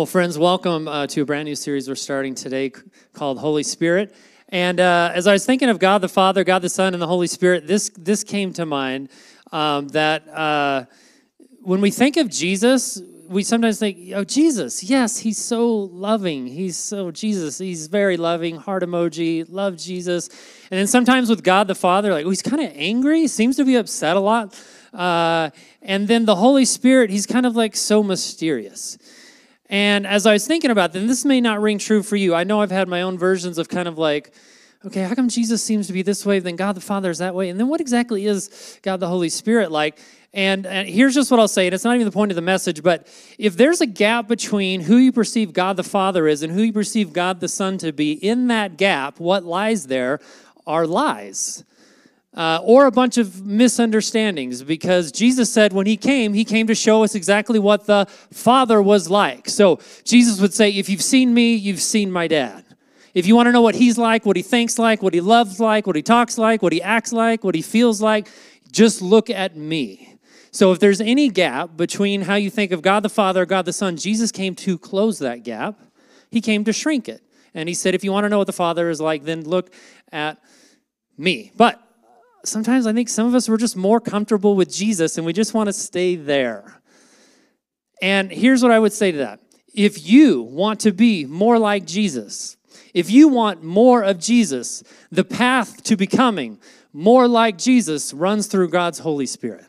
Well, friends, welcome uh, to a brand new series we're starting today called Holy Spirit. And uh, as I was thinking of God the Father, God the Son, and the Holy Spirit, this this came to mind um, that uh, when we think of Jesus, we sometimes think, oh, Jesus, yes, he's so loving. He's so Jesus. He's very loving. Heart emoji, love Jesus. And then sometimes with God the Father, like, oh, he's kind of angry, seems to be upset a lot. Uh, and then the Holy Spirit, he's kind of like so mysterious. And as I was thinking about that, this may not ring true for you. I know I've had my own versions of kind of like, okay, how come Jesus seems to be this way, then God the Father is that way? And then what exactly is God the Holy Spirit like? And, and here's just what I'll say, and it's not even the point of the message, but if there's a gap between who you perceive God the Father is and who you perceive God the Son to be, in that gap, what lies there are lies. Uh, or a bunch of misunderstandings because Jesus said when he came, he came to show us exactly what the Father was like. So Jesus would say, If you've seen me, you've seen my dad. If you want to know what he's like, what he thinks like, what he loves like, what he talks like, what he acts like, what he feels like, just look at me. So if there's any gap between how you think of God the Father, God the Son, Jesus came to close that gap. He came to shrink it. And he said, if you want to know what the Father is like, then look at me. But sometimes I think some of us were just more comfortable with Jesus and we just want to stay there. And here's what I would say to that. If you want to be more like Jesus, if you want more of Jesus, the path to becoming more like Jesus runs through God's Holy Spirit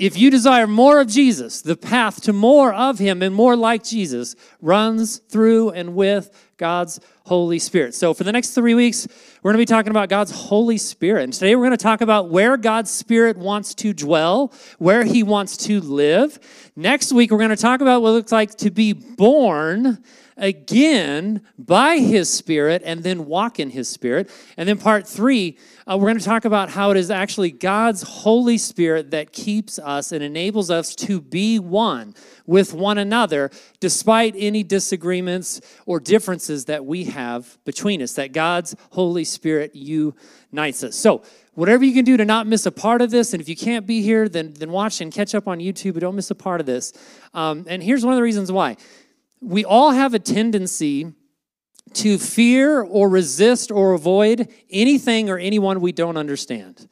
if you desire more of Jesus, the path to more of Him and more like Jesus runs through and with God's Holy Spirit. So, for the next three weeks, we're going to be talking about God's Holy Spirit. And today we're going to talk about where God's Spirit wants to dwell, where He wants to live. Next week, we're going to talk about what it looks like to be born again by His Spirit and then walk in His Spirit. And then, part three, uh, we're going to talk about how it is actually God's Holy Spirit that keeps us and enables us to be one with one another despite any disagreements or differences that we have between us, that God's Holy Spirit unites us. So, whatever you can do to not miss a part of this, and if you can't be here, then, then watch and catch up on YouTube, but don't miss a part of this. Um, and here's one of the reasons why. We all have a tendency to fear or resist or avoid anything or anyone we don't understand.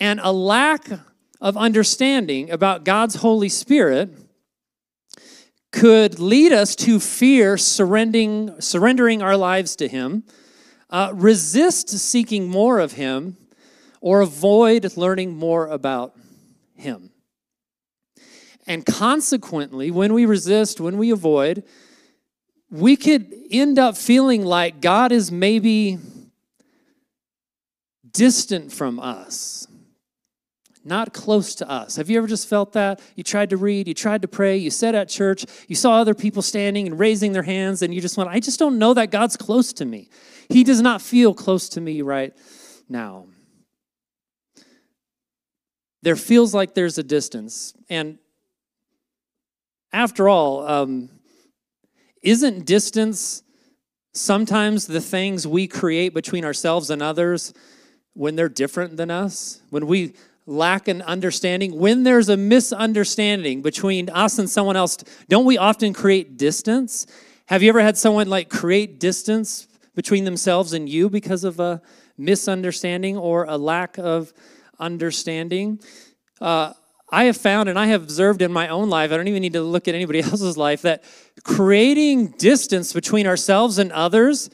And a lack of understanding about God's Holy Spirit could lead us to fear surrendering, surrendering our lives to Him, uh, resist seeking more of Him, or avoid learning more about Him. And consequently, when we resist, when we avoid, we could end up feeling like God is maybe distant from us, not close to us. Have you ever just felt that? You tried to read, you tried to pray, you sat at church, you saw other people standing and raising their hands, and you just went, I just don't know that God's close to me. He does not feel close to me right now. There feels like there's a distance. And after all, um, isn't distance sometimes the things we create between ourselves and others when they're different than us? When we lack an understanding, when there's a misunderstanding between us and someone else, don't we often create distance? Have you ever had someone like create distance between themselves and you because of a misunderstanding or a lack of understanding? Uh, I have found and I have observed in my own life, I don't even need to look at anybody else's life, that creating distance between ourselves and others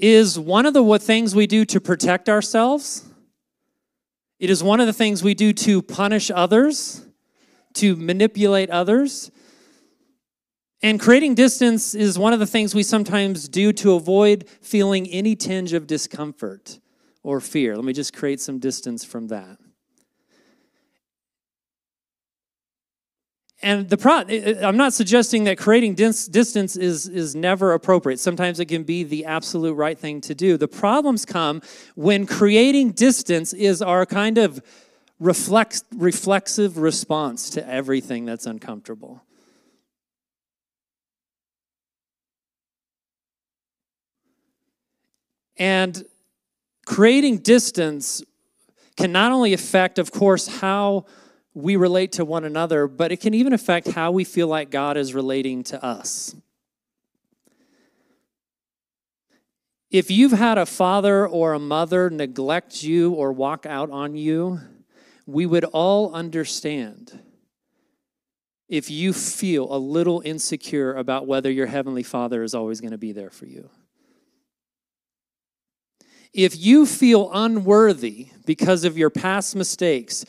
is one of the things we do to protect ourselves. It is one of the things we do to punish others, to manipulate others. And creating distance is one of the things we sometimes do to avoid feeling any tinge of discomfort or fear. Let me just create some distance from that. And the pro i'm not suggesting that creating distance is is never appropriate. Sometimes it can be the absolute right thing to do. The problems come when creating distance is our kind of reflex, reflexive response to everything that's uncomfortable. And creating distance can not only affect of course how we relate to one another, but it can even affect how we feel like God is relating to us. If you've had a father or a mother neglect you or walk out on you, we would all understand if you feel a little insecure about whether your Heavenly Father is always going to be there for you. If you feel unworthy because of your past mistakes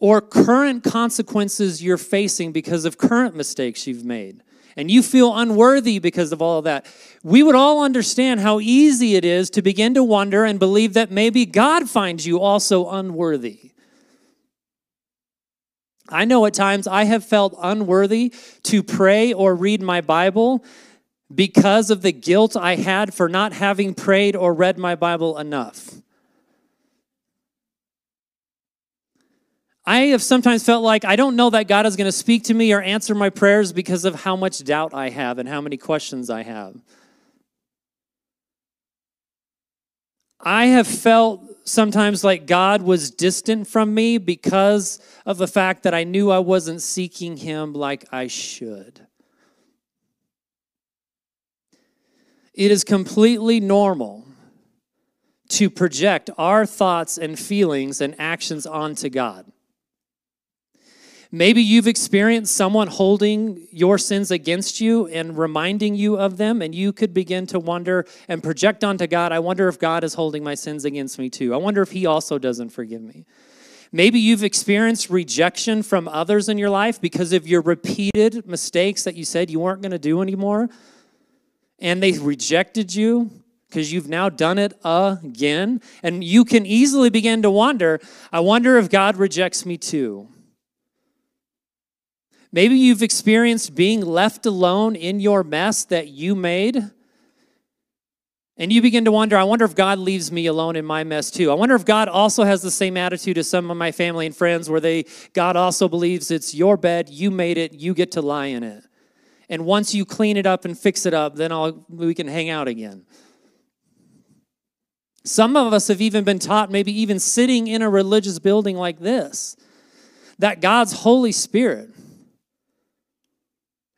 or current consequences you're facing because of current mistakes you've made, and you feel unworthy because of all of that, we would all understand how easy it is to begin to wonder and believe that maybe God finds you also unworthy. I know at times I have felt unworthy to pray or read my Bible because of the guilt I had for not having prayed or read my Bible enough. I have sometimes felt like I don't know that God is going to speak to me or answer my prayers because of how much doubt I have and how many questions I have. I have felt sometimes like God was distant from me because of the fact that I knew I wasn't seeking Him like I should. It is completely normal to project our thoughts and feelings and actions onto God. Maybe you've experienced someone holding your sins against you and reminding you of them, and you could begin to wonder and project onto God, I wonder if God is holding my sins against me too. I wonder if He also doesn't forgive me. Maybe you've experienced rejection from others in your life because of your repeated mistakes that you said you weren't going to do anymore, and they rejected you because you've now done it again. And you can easily begin to wonder, I wonder if God rejects me too. Maybe you've experienced being left alone in your mess that you made. And you begin to wonder, I wonder if God leaves me alone in my mess too. I wonder if God also has the same attitude as some of my family and friends where they God also believes it's your bed, you made it, you get to lie in it. And once you clean it up and fix it up, then I'll, we can hang out again. Some of us have even been taught, maybe even sitting in a religious building like this, that God's Holy Spirit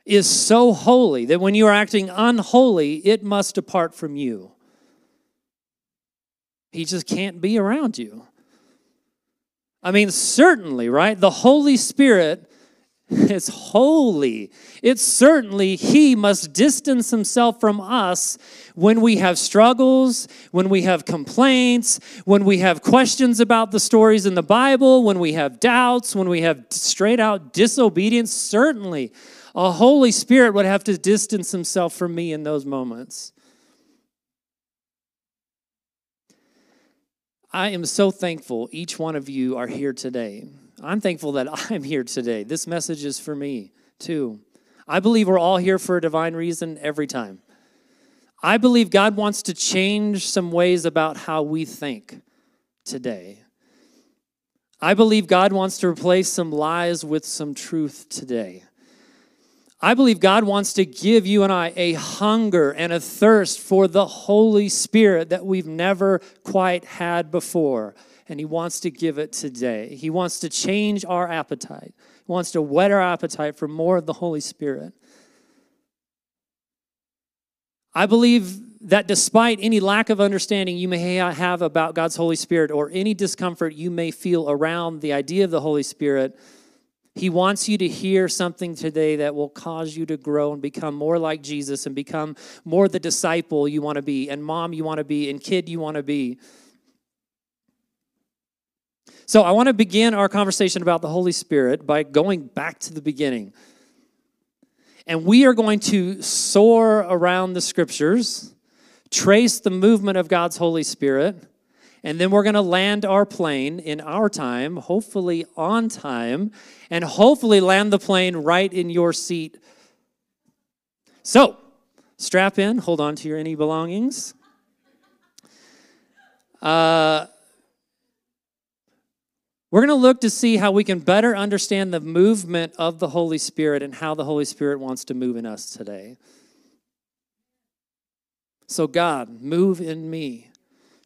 is so holy that when you are acting unholy, it must depart from you. He just can't be around you. I mean, certainly, right? The Holy Spirit is holy. It's certainly He must distance Himself from us when we have struggles, when we have complaints, when we have questions about the stories in the Bible, when we have doubts, when we have straight out disobedience. Certainly, a Holy Spirit would have to distance himself from me in those moments. I am so thankful each one of you are here today. I'm thankful that I'm here today. This message is for me too. I believe we're all here for a divine reason every time. I believe God wants to change some ways about how we think today. I believe God wants to replace some lies with some truth today. I believe God wants to give you and I a hunger and a thirst for the Holy Spirit that we've never quite had before. And He wants to give it today. He wants to change our appetite, He wants to whet our appetite for more of the Holy Spirit. I believe that despite any lack of understanding you may have about God's Holy Spirit or any discomfort you may feel around the idea of the Holy Spirit, he wants you to hear something today that will cause you to grow and become more like Jesus and become more the disciple you want to be, and mom you want to be, and kid you want to be. So, I want to begin our conversation about the Holy Spirit by going back to the beginning. And we are going to soar around the scriptures, trace the movement of God's Holy Spirit, and then we're going to land our plane in our time, hopefully on time, and hopefully land the plane right in your seat. So, strap in, hold on to your any belongings. Uh, we're going to look to see how we can better understand the movement of the Holy Spirit and how the Holy Spirit wants to move in us today. So, God, move in me,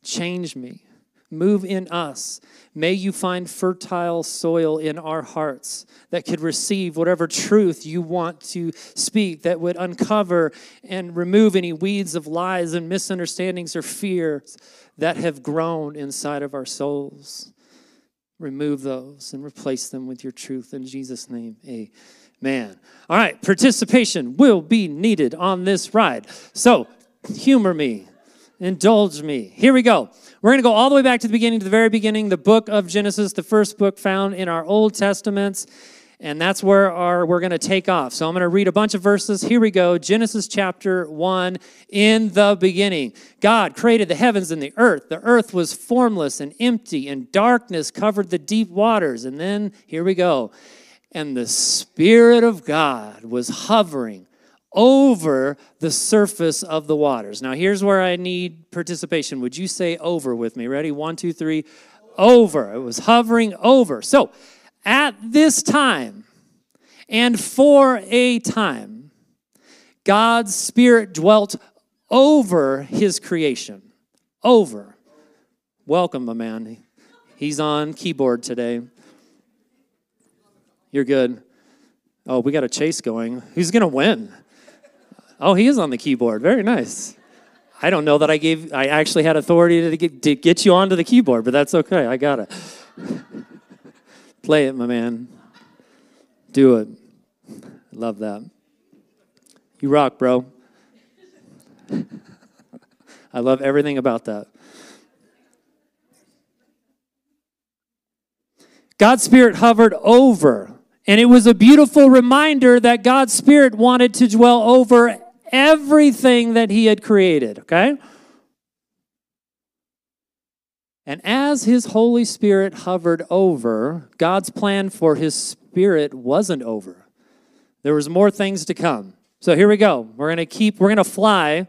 change me, Move in us. May you find fertile soil in our hearts that could receive whatever truth you want to speak, that would uncover and remove any weeds of lies and misunderstandings or fears that have grown inside of our souls. Remove those and replace them with your truth in Jesus' name. Amen. All right, participation will be needed on this ride. So, humor me, indulge me. Here we go. We're going to go all the way back to the beginning, to the very beginning, the book of Genesis, the first book found in our Old Testaments. And that's where our, we're going to take off. So I'm going to read a bunch of verses. Here we go. Genesis chapter 1. In the beginning, God created the heavens and the earth. The earth was formless and empty, and darkness covered the deep waters. And then, here we go. And the Spirit of God was hovering over the surface of the waters. Now, here's where I need participation. Would you say over with me? Ready? One, two, three. Over. It was hovering over. So, at this time and for a time, God's Spirit dwelt over his creation. Over. Welcome, my man. He's on keyboard today. You're good. Oh, we got a chase going. Who's going to win? Oh, he is on the keyboard. Very nice. I don't know that I gave, I actually had authority to get, to get you onto the keyboard, but that's okay. I got it. Play it, my man. Do it. Love that. You rock, bro. I love everything about that. God's Spirit hovered over, and it was a beautiful reminder that God's Spirit wanted to dwell over everything that he had created, okay? And as his Holy Spirit hovered over, God's plan for his spirit wasn't over. There was more things to come. So here we go. We're going to keep we're going to fly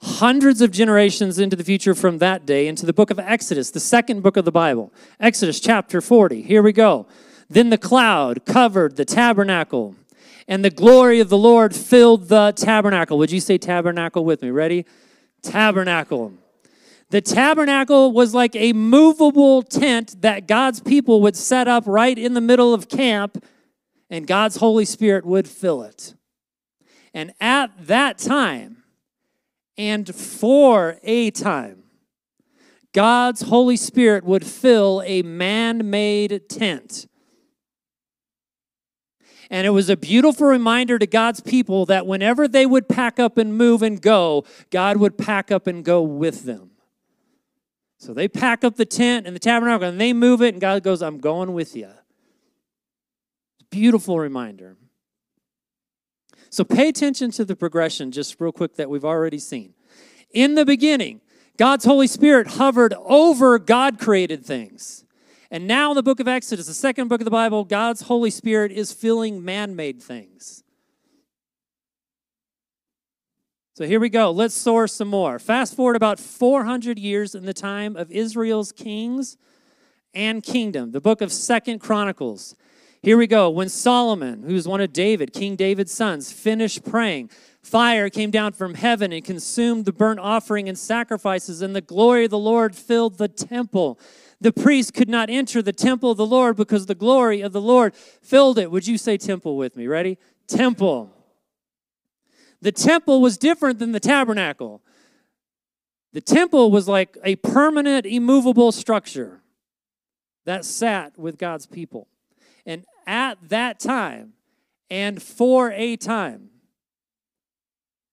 hundreds of generations into the future from that day into the book of Exodus, the second book of the Bible. Exodus chapter 40. Here we go. Then the cloud covered the tabernacle and the glory of the Lord filled the tabernacle. Would you say tabernacle with me? Ready? Tabernacle. The tabernacle was like a movable tent that God's people would set up right in the middle of camp, and God's Holy Spirit would fill it. And at that time, and for a time, God's Holy Spirit would fill a man made tent and it was a beautiful reminder to God's people that whenever they would pack up and move and go, God would pack up and go with them. So they pack up the tent and the tabernacle and they move it, and God goes, I'm going with you. Beautiful reminder. So pay attention to the progression, just real quick, that we've already seen. In the beginning, God's Holy Spirit hovered over God created things. And now in the book of Exodus, the second book of the Bible, God's Holy Spirit is filling man made things. So here we go. Let's soar some more. Fast forward about 400 years in the time of Israel's kings and kingdom. The book of Second Chronicles. Here we go. When Solomon, who's one of David, King David's sons, finished praying, fire came down from heaven and consumed the burnt offering and sacrifices, and the glory of the Lord filled the temple the priest could not enter the temple of the Lord because the glory of the Lord filled it. Would you say temple with me? Ready? Temple. The temple was different than the tabernacle. The temple was like a permanent, immovable structure that sat with God's people. And at that time, and for a time,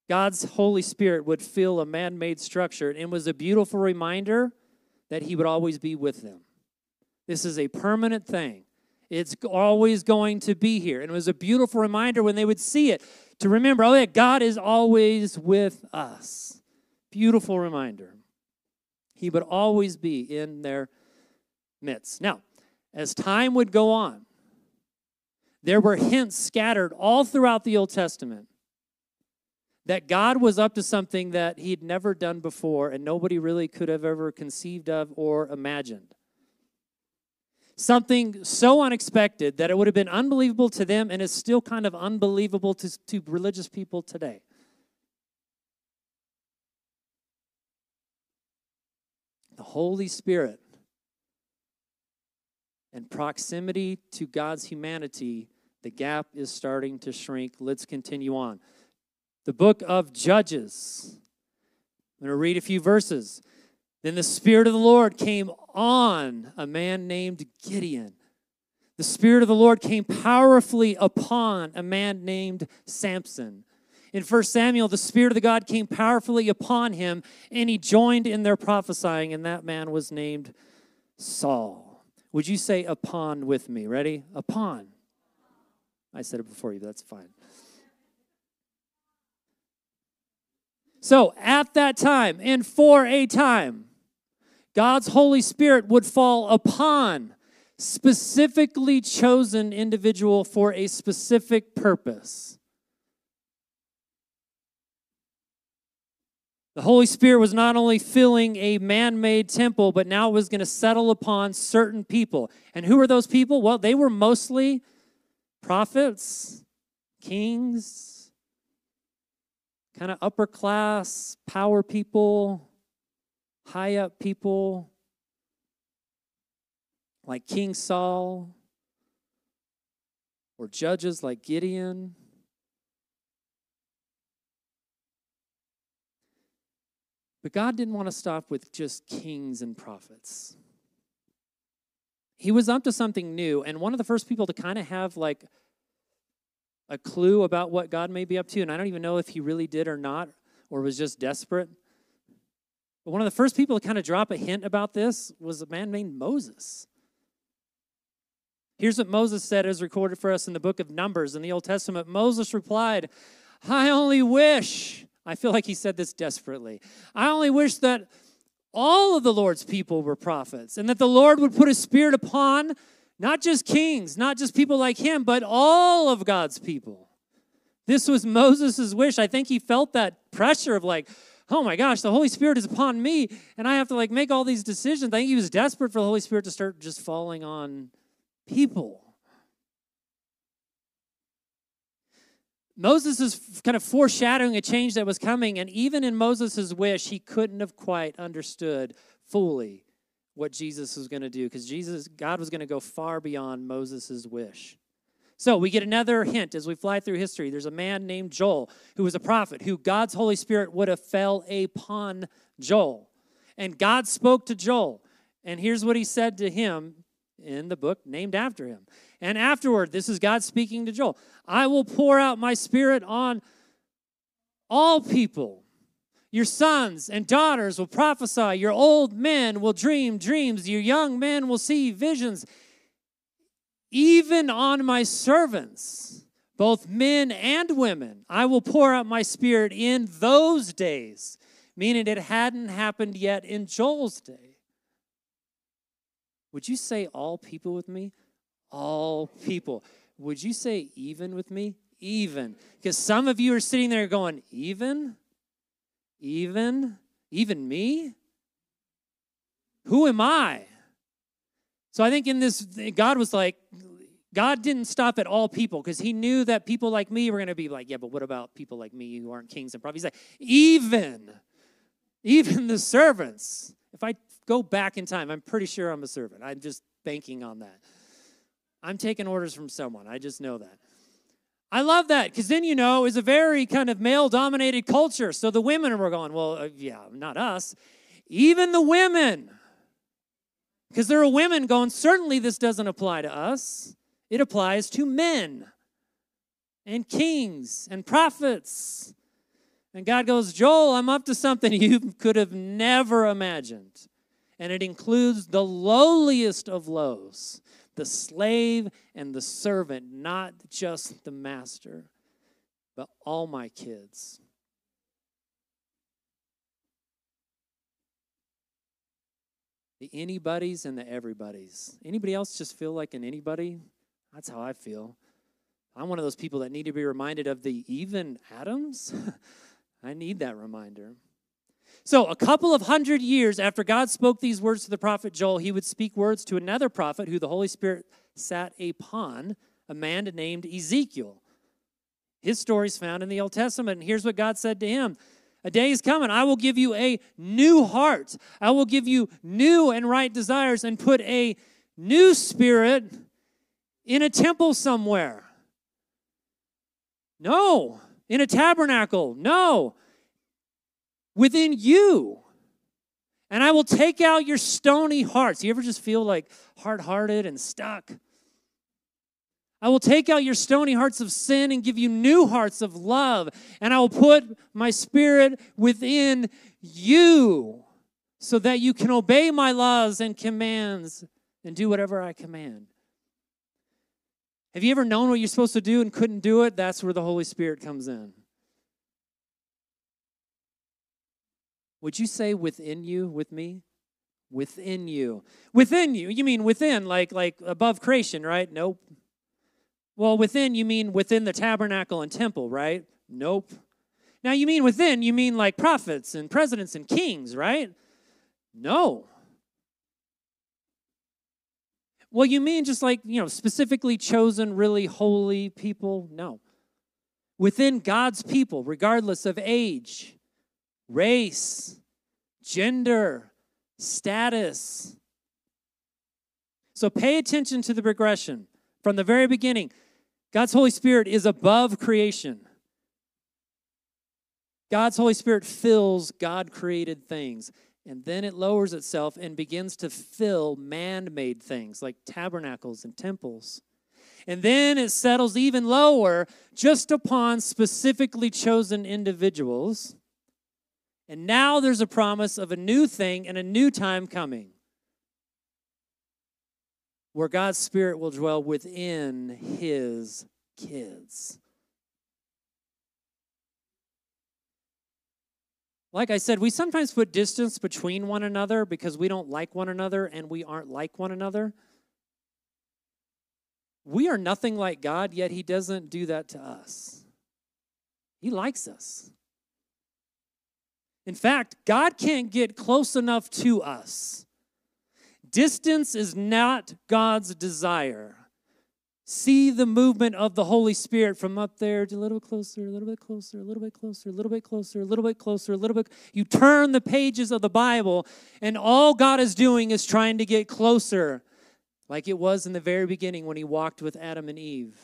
God's Holy Spirit would fill a man made structure. And it was a beautiful reminder that he would always be with them. This is a permanent thing. It's always going to be here. And it was a beautiful reminder when they would see it to remember, oh, yeah, God is always with us. Beautiful reminder. He would always be in their midst. Now, as time would go on, there were hints scattered all throughout the Old Testament that God was up to something that he'd never done before and nobody really could have ever conceived of or imagined. Something so unexpected that it would have been unbelievable to them and is still kind of unbelievable to, to religious people today. The Holy Spirit and proximity to God's humanity, the gap is starting to shrink. Let's continue on. The book of Judges. I'm going to read a few verses. Then the Spirit of the Lord came on a man named Gideon. The Spirit of the Lord came powerfully upon a man named Samson. In 1 Samuel, the Spirit of the God came powerfully upon him, and he joined in their prophesying, and that man was named Saul. Would you say upon with me? Ready? Upon. I said it before you, that's fine. So, at that time, and for a time, God's Holy Spirit would fall upon specifically chosen individual for a specific purpose. The Holy Spirit was not only filling a man made temple, but now it was going to settle upon certain people. And who were those people? Well, they were mostly prophets, kings, kind of upper class, power people, high up people, like King Saul, or judges like Gideon. But God didn't want to stop with just kings and prophets. He was up to something new, and one of the first people to kind of have like a clue about what God may be up to, and I don't even know if he really did or not, or was just desperate. But one of the first people to kind of drop a hint about this was a man named Moses. Here's what Moses said as recorded for us in the book of Numbers in the Old Testament. Moses replied, I only wish I feel like he said this desperately. I only wish that all of the Lord's people were prophets and that the Lord would put a spirit upon not just kings, not just people like him, but all of God's people. This was Moses' wish. I think he felt that pressure of like, oh my gosh, the Holy Spirit is upon me and I have to like make all these decisions. I think he was desperate for the Holy Spirit to start just falling on people. Moses is kind of foreshadowing a change that was coming, and even in Moses' wish, he couldn't have quite understood fully what Jesus was going to do because Jesus, God was going to go far beyond Moses' wish. So we get another hint as we fly through history. There's a man named Joel who was a prophet who God's Holy Spirit would have fell upon Joel. And God spoke to Joel. And here's what he said to him in the book named after him. And afterward, this is God speaking to Joel I will pour out my spirit on all people. Your sons and daughters will prophesy. Your old men will dream dreams. Your young men will see visions. Even on my servants, both men and women, I will pour out my spirit in those days, meaning it hadn't happened yet in Joel's day. Would you say all people with me? All people. Would you say even with me? Even. Because some of you are sitting there going, even? Even? Even me? Who am I? So I think in this, God was like, God didn't stop at all people because he knew that people like me were going to be like, yeah, but what about people like me who aren't kings and prophets? He's like, even, even the servants. If I go back in time, I'm pretty sure I'm a servant. I'm just banking on that. I'm taking orders from someone. I just know that. I love that because then you know it's a very kind of male dominated culture. So the women were going, well, uh, yeah, not us. Even the women, because there are women going, certainly this doesn't apply to us. It applies to men and kings and prophets. And God goes, Joel, I'm up to something you could have never imagined. And it includes the lowliest of lows the slave and the servant, not just the master, but all my kids. The anybody's and the everybody's. Anybody else just feel like an anybody? That's how I feel. I'm one of those people that need to be reminded of the even Adams. I need that reminder. So, a couple of hundred years after God spoke these words to the prophet Joel, he would speak words to another prophet who the Holy Spirit sat upon, a man named Ezekiel. His story is found in the Old Testament, and here's what God said to him A day is coming. I will give you a new heart. I will give you new and right desires and put a new spirit in a temple somewhere. No. In a tabernacle. No. Within you. And I will take out your stony hearts. You ever just feel like hard hearted and stuck? I will take out your stony hearts of sin and give you new hearts of love. And I will put my spirit within you so that you can obey my laws and commands and do whatever I command. Have you ever known what you're supposed to do and couldn't do it? That's where the Holy Spirit comes in. Would you say within you with me? Within you. Within you. You mean within, like like above creation, right? Nope. Well, within you mean within the tabernacle and temple, right? Nope. Now you mean within, you mean like prophets and presidents and kings, right? No. Well, you mean just like, you know, specifically chosen, really holy people? No. Within God's people, regardless of age, race, gender, status. So pay attention to the progression. From the very beginning, God's Holy Spirit is above creation. God's Holy Spirit fills God created things. And then it lowers itself and begins to fill man made things like tabernacles and temples. And then it settles even lower just upon specifically chosen individuals. And now there's a promise of a new thing and a new time coming where God's Spirit will dwell within his kids. Like I said, we sometimes put distance between one another because we don't like one another and we aren't like one another. We are nothing like God, yet He doesn't do that to us. He likes us. In fact, God can't get close enough to us. Distance is not God's desire see the movement of the Holy Spirit from up there to a little bit closer, a little bit closer, a little bit closer, a little bit closer, a little bit closer, a little bit. You turn the pages of the Bible, and all God is doing is trying to get closer, like it was in the very beginning when He walked with Adam and Eve.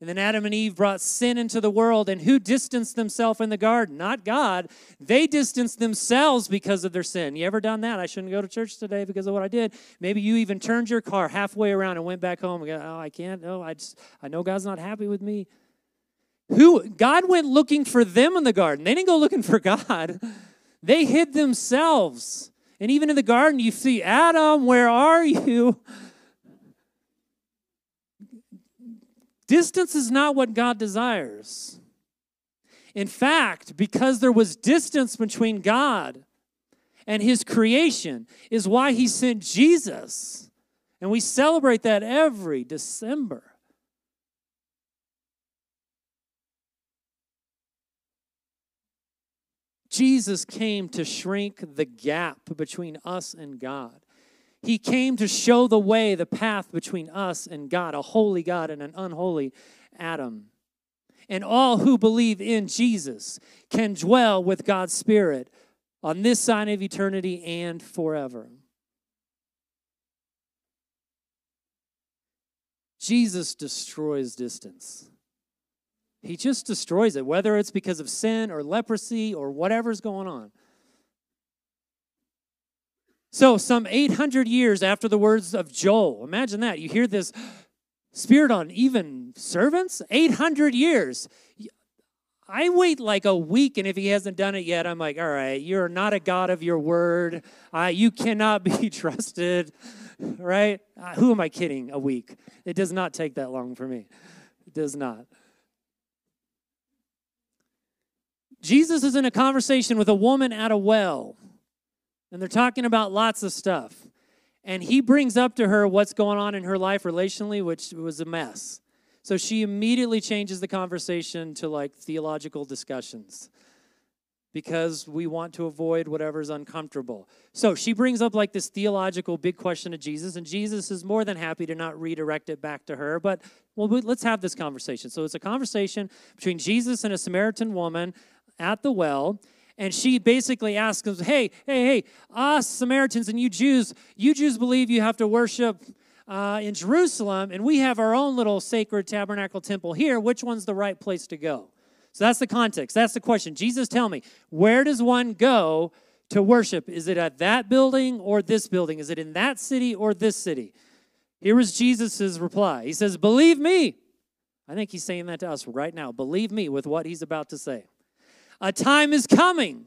And then Adam and Eve brought sin into the world. And who distanced themselves in the garden? Not God. They distanced themselves because of their sin. You ever done that? I shouldn't go to church today because of what I did. Maybe you even turned your car halfway around and went back home. And go, oh, I can't. Oh, I just I know God's not happy with me. Who God went looking for them in the garden. They didn't go looking for God. They hid themselves. And even in the garden, you see, Adam, where are you? Distance is not what God desires. In fact, because there was distance between God and his creation, is why he sent Jesus. And we celebrate that every December. Jesus came to shrink the gap between us and God. He came to show the way, the path between us and God, a holy God and an unholy Adam. And all who believe in Jesus can dwell with God's Spirit on this side of eternity and forever. Jesus destroys distance. He just destroys it, whether it's because of sin or leprosy or whatever's going on. So, some 800 years after the words of Joel, imagine that. You hear this spirit on even servants? 800 years. I wait like a week, and if he hasn't done it yet, I'm like, all right, you're not a God of your word. Uh, you cannot be trusted, right? Uh, who am I kidding? A week. It does not take that long for me. It does not. Jesus is in a conversation with a woman at a well and they're talking about lots of stuff. And he brings up to her what's going on in her life relationally, which was a mess. So she immediately changes the conversation to like theological discussions because we want to avoid whatever's uncomfortable. So she brings up like this theological big question to Jesus, and Jesus is more than happy to not redirect it back to her. But well, let's have this conversation. So it's a conversation between Jesus and a Samaritan woman at the well, And she basically asks us, hey, hey, hey, us Samaritans and you Jews, you Jews believe you have to worship uh, in Jerusalem, and we have our own little sacred tabernacle temple here. Which one's the right place to go? So that's the context. That's the question. Jesus, tell me, where does one go to worship? Is it at that building or this building? Is it in that city or this city? Here is Jesus' reply. He says, Believe me. I think he's saying that to us right now. Believe me with what he's about to say. A time is coming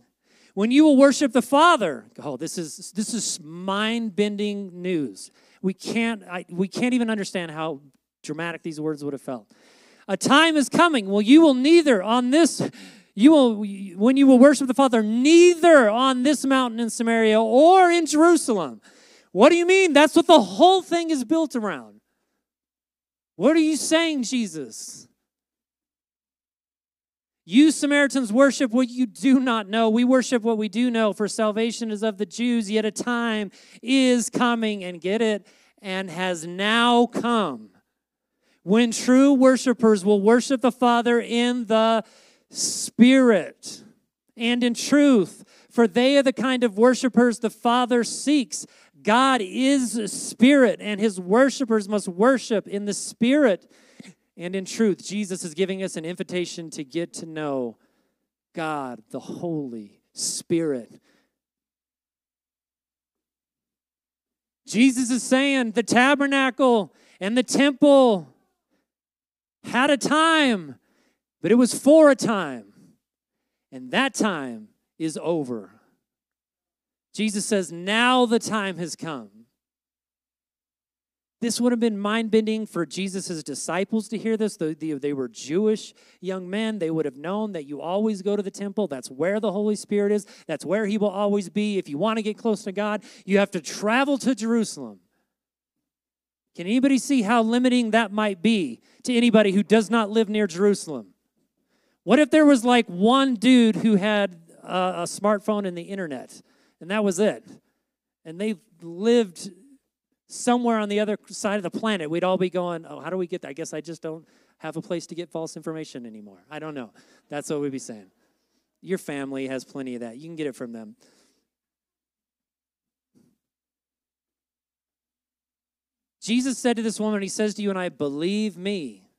when you will worship the Father. Oh, this is this is mind-bending news. We can't I, we can't even understand how dramatic these words would have felt. A time is coming. Well, you will neither on this, you will, when you will worship the Father, neither on this mountain in Samaria or in Jerusalem. What do you mean? That's what the whole thing is built around. What are you saying, Jesus? You Samaritans worship what you do not know. We worship what we do know, for salvation is of the Jews, yet a time is coming, and get it, and has now come when true worshipers will worship the Father in the Spirit and in truth, for they are the kind of worshipers the Father seeks. God is spirit, and his worshipers must worship in the Spirit and in truth. Jesus is giving us an invitation to get to know God, the Holy Spirit. Jesus is saying the tabernacle and the temple had a time, but it was for a time. And that time is over. Jesus says, Now the time has come. This would have been mind bending for Jesus' disciples to hear this. They were Jewish young men. They would have known that you always go to the temple. That's where the Holy Spirit is, that's where He will always be. If you want to get close to God, you have to travel to Jerusalem. Can anybody see how limiting that might be to anybody who does not live near Jerusalem? What if there was like one dude who had a, a smartphone and the internet, and that was it? And they lived somewhere on the other side of the planet. We'd all be going, Oh, how do we get that? I guess I just don't have a place to get false information anymore. I don't know. That's what we'd be saying. Your family has plenty of that. You can get it from them. Jesus said to this woman, He says to you and I, believe me.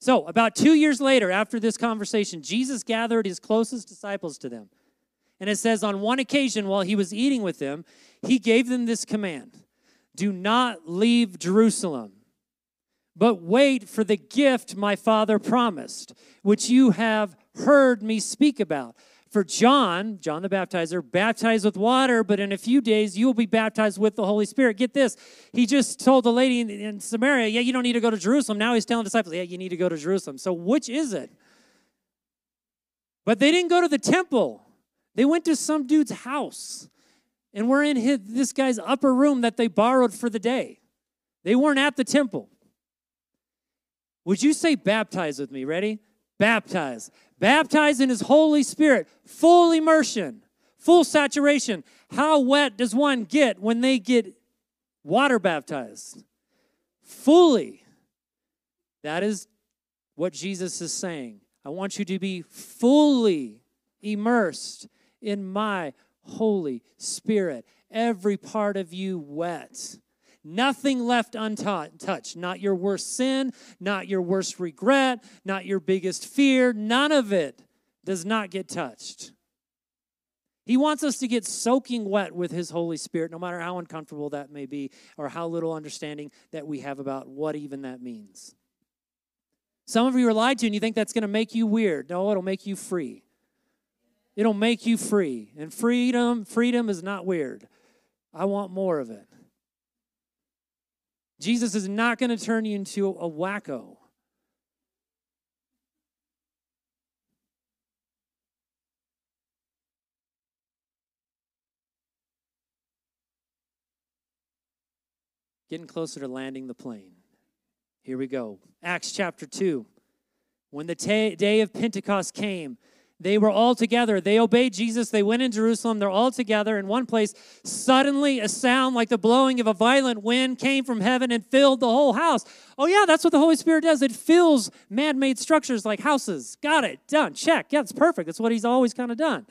So, about two years later, after this conversation, Jesus gathered his closest disciples to them. And it says, on one occasion while he was eating with them, he gave them this command Do not leave Jerusalem, but wait for the gift my Father promised, which you have heard me speak about. For John, John the baptizer, baptized with water, but in a few days you will be baptized with the Holy Spirit. Get this. He just told the lady in, in Samaria, yeah, you don't need to go to Jerusalem. Now he's telling disciples, yeah, you need to go to Jerusalem. So which is it? But they didn't go to the temple. They went to some dude's house. And we're in his, this guy's upper room that they borrowed for the day. They weren't at the temple. Would you say baptize with me? Ready? Baptize Baptize in his Holy Spirit, full immersion, full saturation. How wet does one get when they get water baptized? Fully. That is what Jesus is saying. I want you to be fully immersed in my Holy Spirit, every part of you wet. Nothing left untouched. Not your worst sin, not your worst regret, not your biggest fear. None of it does not get touched. He wants us to get soaking wet with His Holy Spirit, no matter how uncomfortable that may be or how little understanding that we have about what even that means. Some of you are lied to and you think that's going to make you weird. No, it'll make you free. It'll make you free. And freedom, freedom is not weird. I want more of it. Jesus is not going to turn you into a wacko. Getting closer to landing the plane. Here we go. Acts chapter 2. When the t- day of Pentecost came, They were all together. They obeyed Jesus. They went in Jerusalem. They're all together in one place. Suddenly, a sound like the blowing of a violent wind came from heaven and filled the whole house. Oh, yeah, that's what the Holy Spirit does. It fills man made structures like houses. Got it. Done. Check. Yeah, it's perfect. That's what He's always kind of done.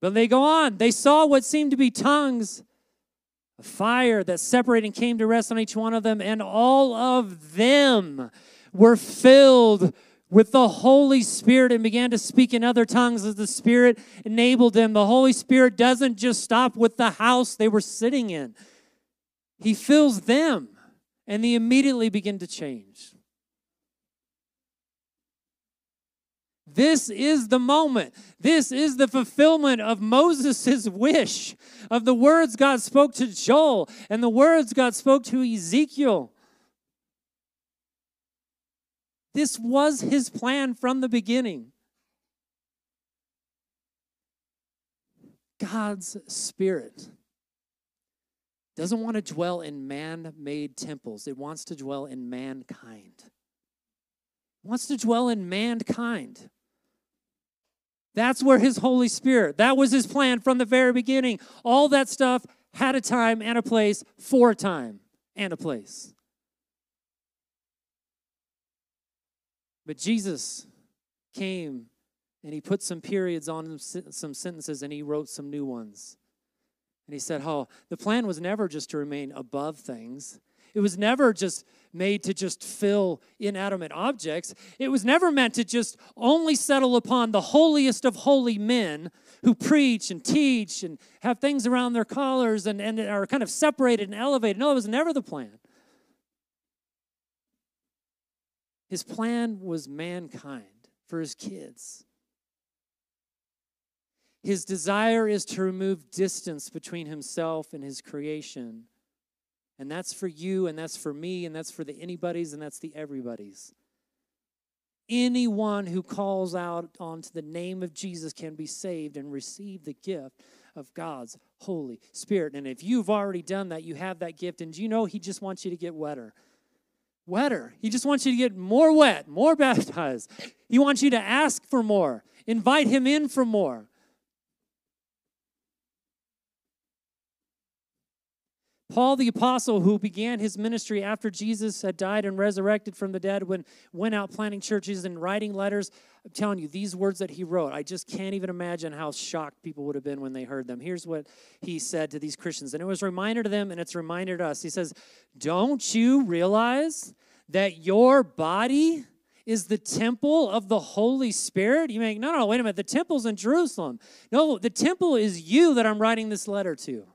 But they go on. They saw what seemed to be tongues a fire that separated and came to rest on each one of them, and all of them were filled with the Holy Spirit and began to speak in other tongues as the Spirit enabled them. The Holy Spirit doesn't just stop with the house they were sitting in, He fills them, and they immediately begin to change. This is the moment. This is the fulfillment of Moses' wish, of the words God spoke to Joel and the words God spoke to Ezekiel. This was his plan from the beginning. God's Spirit doesn't want to dwell in man made temples, it wants to dwell in mankind. It wants to dwell in mankind. That's where his Holy Spirit, that was his plan from the very beginning. All that stuff had a time and a place for a time and a place. But Jesus came and he put some periods on some sentences and he wrote some new ones. And he said, Oh, the plan was never just to remain above things. It was never just made to just fill inanimate objects. It was never meant to just only settle upon the holiest of holy men who preach and teach and have things around their collars and, and are kind of separated and elevated. No, it was never the plan. His plan was mankind for his kids. His desire is to remove distance between himself and his creation. And that's for you, and that's for me, and that's for the anybody's, and that's the everybody's. Anyone who calls out onto the name of Jesus can be saved and receive the gift of God's Holy Spirit. And if you've already done that, you have that gift, and you know He just wants you to get wetter wetter. He just wants you to get more wet, more baptized. He wants you to ask for more, invite him in for more. Paul the apostle, who began his ministry after Jesus had died and resurrected from the dead, when went out planting churches and writing letters, I'm telling you, these words that he wrote, I just can't even imagine how shocked people would have been when they heard them. Here's what he said to these Christians, and it was a reminder to them, and it's a reminder to us. He says, Don't you realize that your body is the temple of the Holy Spirit? You make, no, no, wait a minute. The temple's in Jerusalem. No, the temple is you that I'm writing this letter to.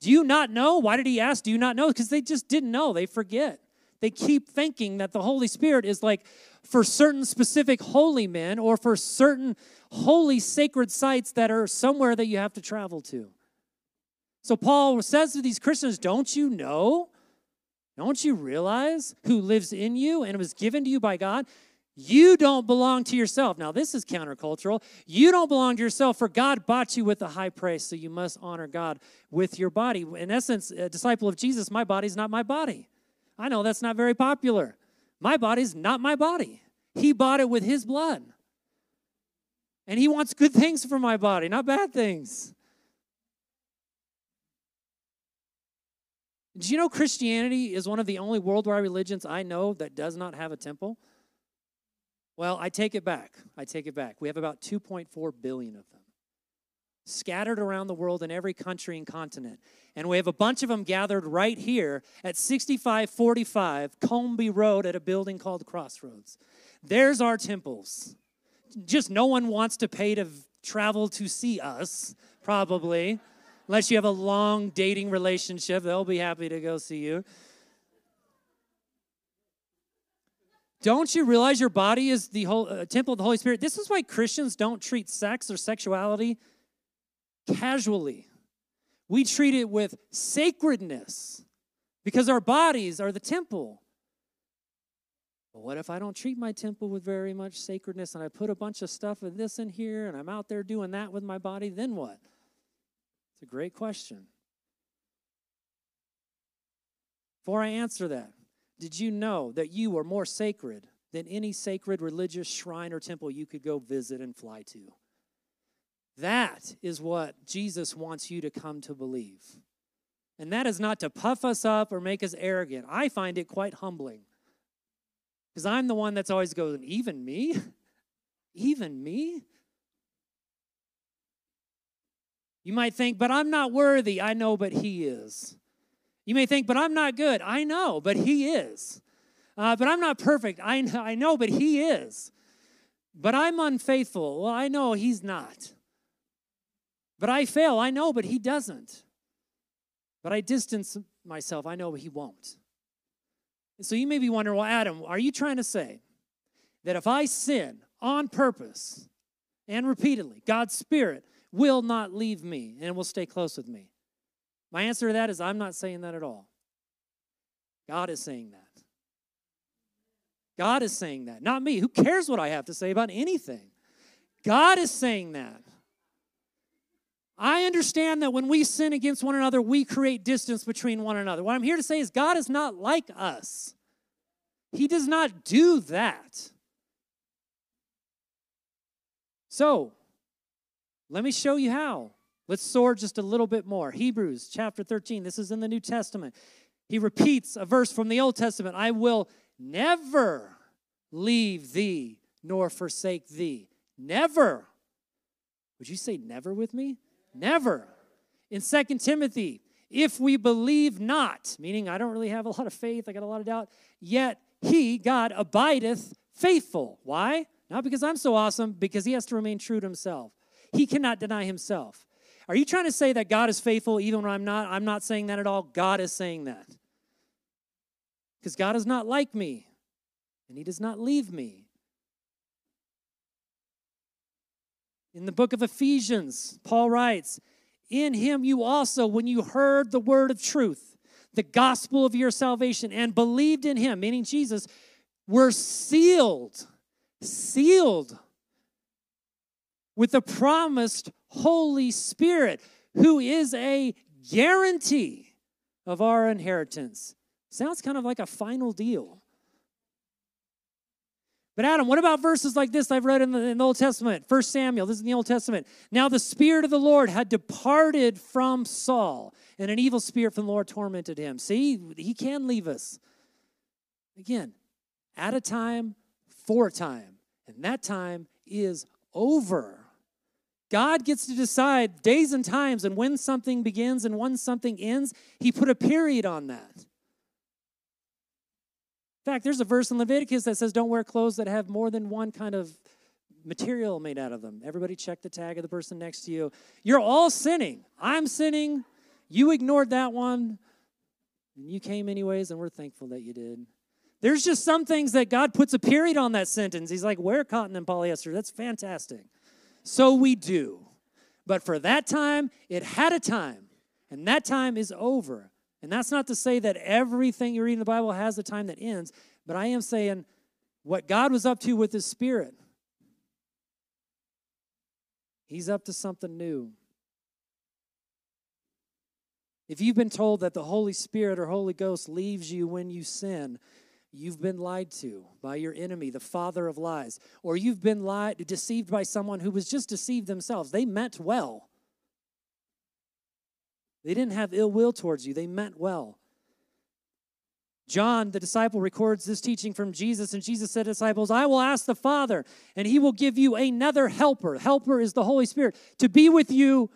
Do you not know? Why did he ask? Do you not know? Because they just didn't know. They forget. They keep thinking that the Holy Spirit is like for certain specific holy men or for certain holy sacred sites that are somewhere that you have to travel to. So Paul says to these Christians, Don't you know? Don't you realize who lives in you and was given to you by God? You don't belong to yourself. Now, this is countercultural. You don't belong to yourself, for God bought you with a high price, so you must honor God with your body. In essence, a disciple of Jesus, my body's not my body. I know that's not very popular. My body's not my body. He bought it with His blood. And He wants good things for my body, not bad things. Do you know Christianity is one of the only worldwide religions I know that does not have a temple? Well, I take it back. I take it back. We have about 2.4 billion of them scattered around the world in every country and continent. And we have a bunch of them gathered right here at 6545 Comby Road at a building called Crossroads. There's our temples. Just no one wants to pay to travel to see us, probably. Unless you have a long dating relationship, they'll be happy to go see you. Don't you realize your body is the whole uh, temple of the Holy Spirit? This is why Christians don't treat sex or sexuality casually. We treat it with sacredness because our bodies are the temple. But what if I don't treat my temple with very much sacredness and I put a bunch of stuff of this in here and I'm out there doing that with my body? Then what? It's a great question. Before I answer that, did you know that you are more sacred than any sacred religious shrine or temple you could go visit and fly to. That is what Jesus wants you to come to believe. And that is not to puff us up or make us arrogant. I find it quite humbling. Because I'm the one that's always going, even me? Even me? You might think, but I'm not worthy. I know, but He is. You may think, but I'm not good. I know, but He is. Uh, but I'm not perfect. I, I know, but He is. But I'm unfaithful. Well, I know He's not. But I fail. I know, but He doesn't. But I distance myself. I know, He won't. So you may be wondering, well, Adam, are you trying to say that if I sin on purpose and repeatedly, God's Spirit will not leave me and will stay close with me? My answer to that is I'm not saying that at all. God is saying that. God is saying that, not me. Who cares what I have to say about anything? God is saying that. I understand that when we sin against one another, we create distance between one another. What I'm here to say is God is not like us, He does not do that. So, let me show you how. Let's soar just a little bit more. Hebrews chapter 13. This is in the New Testament. He repeats a verse from the Old Testament I will never leave thee nor forsake thee. Never. Would you say never with me? Never. In Second Timothy, if we believe not, meaning I don't really have a lot of faith, I got a lot of doubt, yet he, God, abideth faithful. Why? Not because I'm so awesome, because he has to remain true to himself. He cannot deny himself. Are you trying to say that God is faithful even when I'm not? I'm not saying that at all. God is saying that. Because God is not like me, and he does not leave me. In the book of Ephesians, Paul writes, In him you also, when you heard the word of truth, the gospel of your salvation, and believed in him, meaning Jesus, were sealed, sealed with the promised Holy Spirit, who is a guarantee of our inheritance. Sounds kind of like a final deal. But Adam, what about verses like this I've read in the, in the Old Testament? First Samuel, this is in the Old Testament. Now the Spirit of the Lord had departed from Saul, and an evil spirit from the Lord tormented him. See, he can leave us. Again, at a time, for a time. And that time is over. God gets to decide days and times and when something begins and when something ends. He put a period on that In fact, there's a verse in Leviticus that says, don't wear clothes that have more than one kind of material made out of them. Everybody check the tag of the person next to you. You're all sinning. I'm sinning. You ignored that one. And you came anyways, and we're thankful that you did. There's just some things that God puts a period on that sentence. He's like, wear cotton and polyester. That's fantastic. So we do. But for that time, it had a time, and that time is over. And that's not to say that everything you read in the Bible has a time that ends, but I am saying what God was up to with his spirit, he's up to something new. If you've been told that the Holy Spirit or Holy Ghost leaves you when you sin, you've been lied to by your enemy, the father of lies, or you've been lied, deceived by someone who was just deceived themselves. They meant well. They didn't have ill will towards you, they meant well. John, the disciple, records this teaching from Jesus, and Jesus said to disciples, I will ask the Father, and he will give you another helper. Helper is the Holy Spirit, to be with you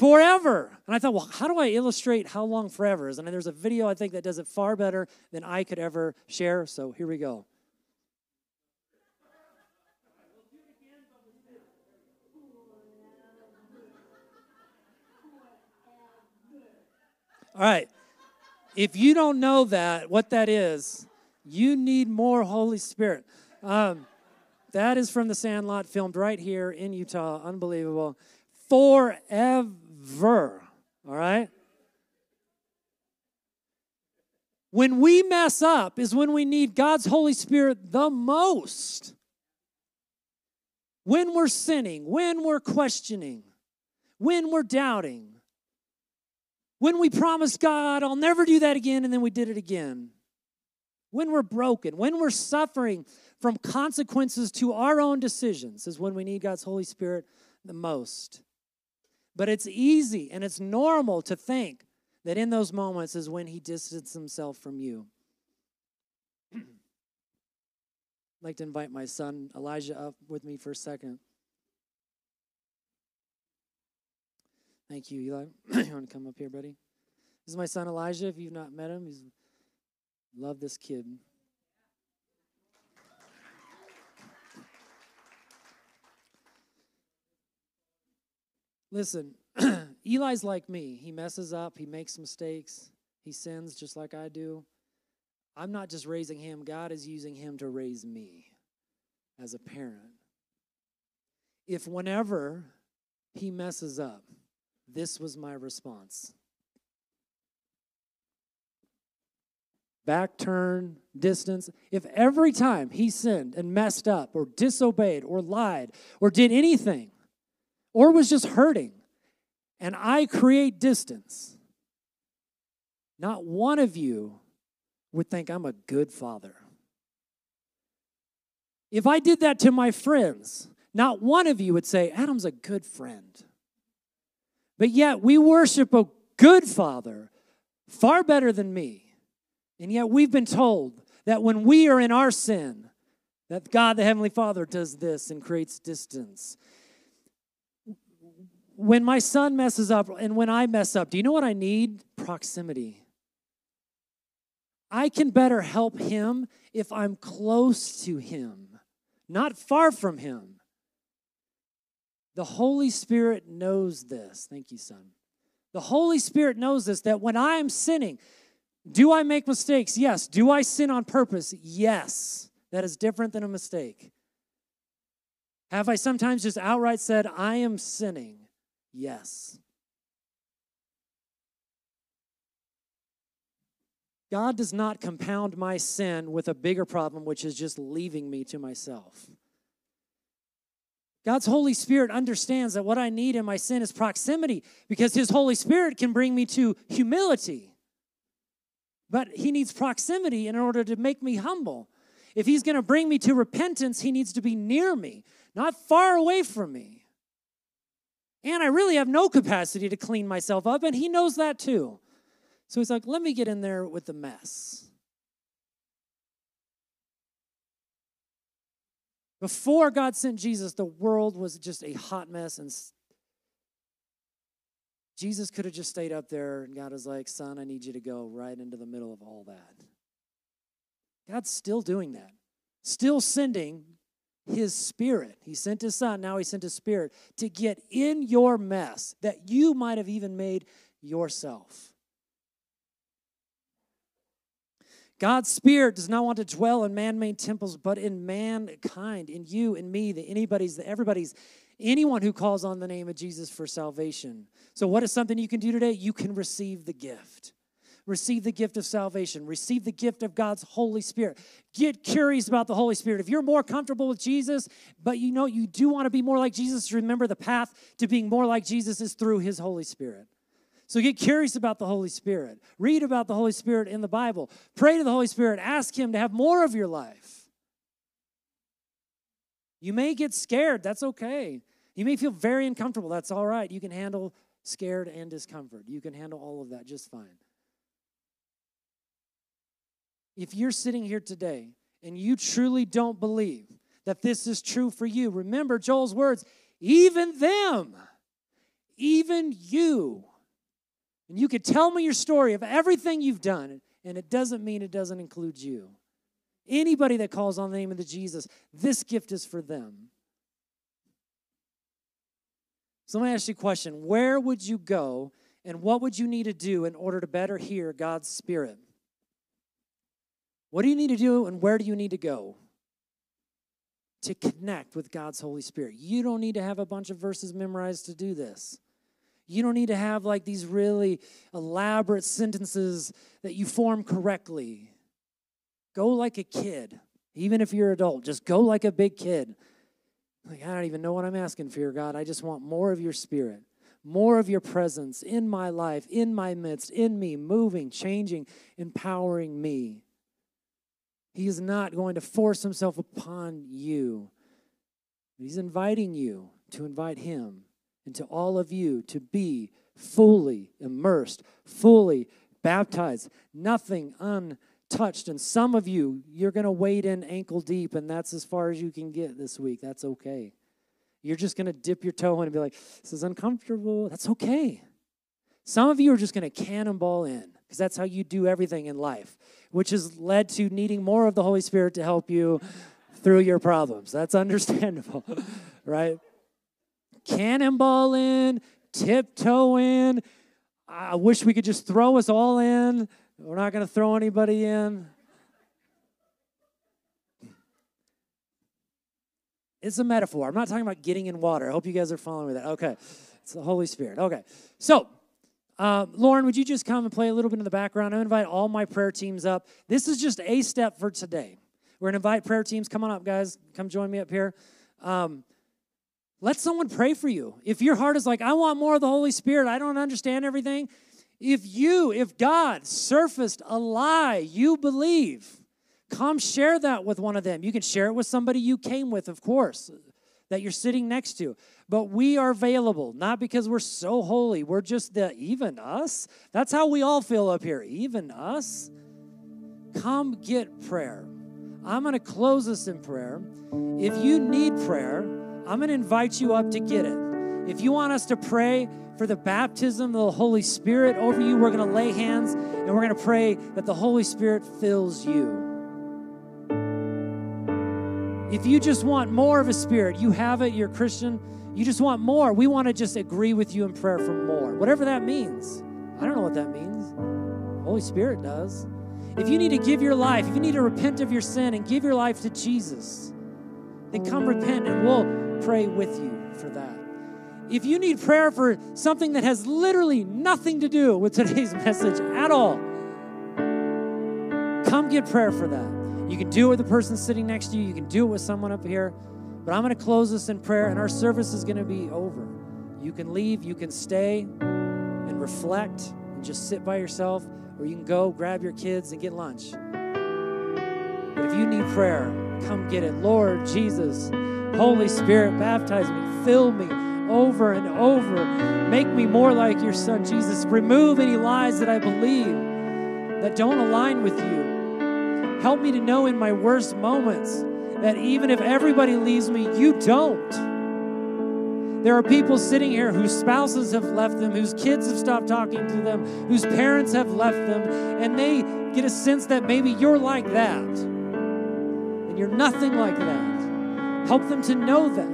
forever. And I thought, well, how do I illustrate how long forever is? And there's a video I think that does it far better than I could ever share. So here we go. All right. If you don't know that, what that is, you need more Holy Spirit. Um, that is from the Sandlot, filmed right here in Utah. Unbelievable. Forever. All right? When we mess up is when we need God's Holy Spirit the most. When we're sinning, when we're questioning, when we're doubting, when we promise God, I'll never do that again, and then we did it again. when we're broken, when we're suffering from consequences to our own decisions, is when we need God's Holy Spirit the most. But it's easy and it's normal to think that in those moments is when He distances Himself from you. I'd like to invite my son Elijah up with me for a second. Thank you, Eli. you want to come up here, buddy? This is my son Elijah. If you've not met him, he's love this kid. Listen, Eli's like me. He messes up, he makes mistakes, he sins just like I do. I'm not just raising him, God is using him to raise me as a parent. If whenever he messes up, this was my response back turn, distance. If every time he sinned and messed up or disobeyed or lied or did anything or was just hurting, and I create distance, not one of you would think I'm a good father. If I did that to my friends, not one of you would say, Adam's a good friend. But yet we worship a good father far better than me. And yet we've been told that when we are in our sin, that God the Heavenly Father does this and creates distance. When my son messes up and when I mess up, do you know what I need? Proximity. I can better help him if I'm close to him, not far from him. The Holy Spirit knows this. Thank you, son. The Holy Spirit knows this that when I am sinning, do I make mistakes? Yes. Do I sin on purpose? Yes. That is different than a mistake. Have I sometimes just outright said, I am sinning? Yes. God does not compound my sin with a bigger problem, which is just leaving me to myself. God's Holy Spirit understands that what I need in my sin is proximity because His Holy Spirit can bring me to humility. But He needs proximity in order to make me humble. If He's going to bring me to repentance, He needs to be near me, not far away from me. And I really have no capacity to clean myself up, and He knows that too. So He's like, let me get in there with the mess. Before God sent Jesus, the world was just a hot mess, and Jesus could have just stayed up there, and God was like, Son, I need you to go right into the middle of all that. God's still doing that, still sending his spirit. He sent his son, now he sent his spirit to get in your mess that you might have even made yourself. God's spirit does not want to dwell in man-made temples, but in mankind, in you, in me, the anybody's, the everybody's, anyone who calls on the name of Jesus for salvation. So, what is something you can do today? You can receive the gift. Receive the gift of salvation. Receive the gift of God's Holy Spirit. Get curious about the Holy Spirit. If you're more comfortable with Jesus, but you know you do want to be more like Jesus, remember the path to being more like Jesus is through His Holy Spirit. So get curious about the Holy Spirit. Read about the Holy Spirit in the Bible. Pray to the Holy Spirit. Ask Him to have more of your life. You may get scared. That's okay. You may feel very uncomfortable. That's all right. You can handle scared and discomfort. You can handle all of that just fine. If you're sitting here today and you truly don't believe that this is true for you, remember Joel's words even them, even you and you could tell me your story of everything you've done, and it doesn't mean it doesn't include you. Anybody that calls on the name of the Jesus, this gift is for them. So let me ask you a question Where would you go, and what would you need to do in order to better hear God's Spirit? What do you need to do, and where do you need to go? To connect with God's Holy Spirit. You don't need to have a bunch of verses memorized to do this. You don't need to have like these really elaborate sentences that you form correctly. Go like a kid, even if you're adult. Just go like a big kid. Like, I don't even know what I'm asking for, God. I just want more of your spirit, more of your presence in my life, in my midst, in me, moving, changing, empowering me. He is not going to force himself upon you. He's inviting you to invite him and to all of you to be fully immersed, fully baptized, nothing untouched. And some of you, you're going to wade in ankle deep, and that's as far as you can get this week. That's okay. You're just going to dip your toe in and be like, this is uncomfortable. That's okay. Some of you are just going to cannonball in because that's how you do everything in life, which has led to needing more of the Holy Spirit to help you through your problems. That's understandable, right? Cannonball in, tiptoe in. I wish we could just throw us all in. We're not going to throw anybody in. It's a metaphor. I'm not talking about getting in water. I hope you guys are following me that. Okay. It's the Holy Spirit. Okay. So, uh, Lauren, would you just come and play a little bit in the background? I invite all my prayer teams up. This is just a step for today. We're going to invite prayer teams. Come on up, guys. Come join me up here. Um, let someone pray for you. If your heart is like, I want more of the Holy Spirit, I don't understand everything. If you, if God surfaced a lie you believe, come share that with one of them. You can share it with somebody you came with, of course, that you're sitting next to. But we are available, not because we're so holy. We're just the even us. That's how we all feel up here. Even us. Come get prayer. I'm going to close this in prayer. If you need prayer, I'm going to invite you up to get it. If you want us to pray for the baptism of the Holy Spirit over you, we're going to lay hands and we're going to pray that the Holy Spirit fills you. If you just want more of a spirit, you have it, you're Christian, you just want more. We want to just agree with you in prayer for more. Whatever that means. I don't know what that means. Holy Spirit does. If you need to give your life, if you need to repent of your sin and give your life to Jesus, then come repent and we'll pray with you for that. If you need prayer for something that has literally nothing to do with today's message at all, come get prayer for that. You can do it with the person sitting next to you, you can do it with someone up here. But I'm going to close this in prayer, and our service is going to be over. You can leave, you can stay and reflect and just sit by yourself, or you can go grab your kids and get lunch. But if you need prayer, come get it. Lord Jesus, Holy Spirit, baptize me, fill me over and over. Make me more like your Son, Jesus. Remove any lies that I believe that don't align with you. Help me to know in my worst moments that even if everybody leaves me, you don't. There are people sitting here whose spouses have left them, whose kids have stopped talking to them, whose parents have left them, and they get a sense that maybe you're like that. And you're nothing like that. Help them to know that.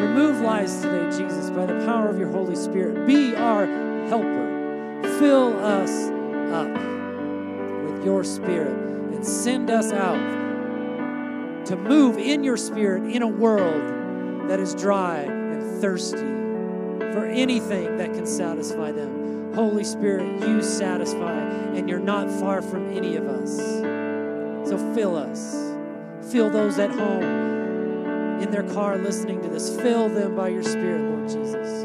Remove lies today, Jesus, by the power of your Holy Spirit. Be our helper. Fill us up with your Spirit and send us out to move in your spirit in a world that is dry and thirsty for anything that can satisfy them. Holy Spirit, you satisfy, and you're not far from any of us. So fill us. Fill those at home in their car listening to this. Fill them by your Spirit, Lord Jesus.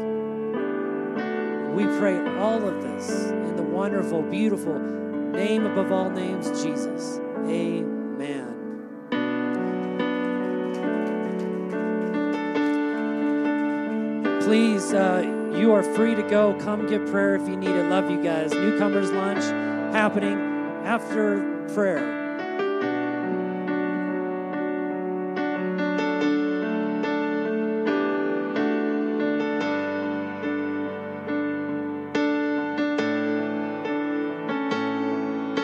We pray all of this in the wonderful, beautiful name above all names, Jesus. Amen. Please, uh, you are free to go. Come get prayer if you need it. Love you guys. Newcomers lunch happening after prayer.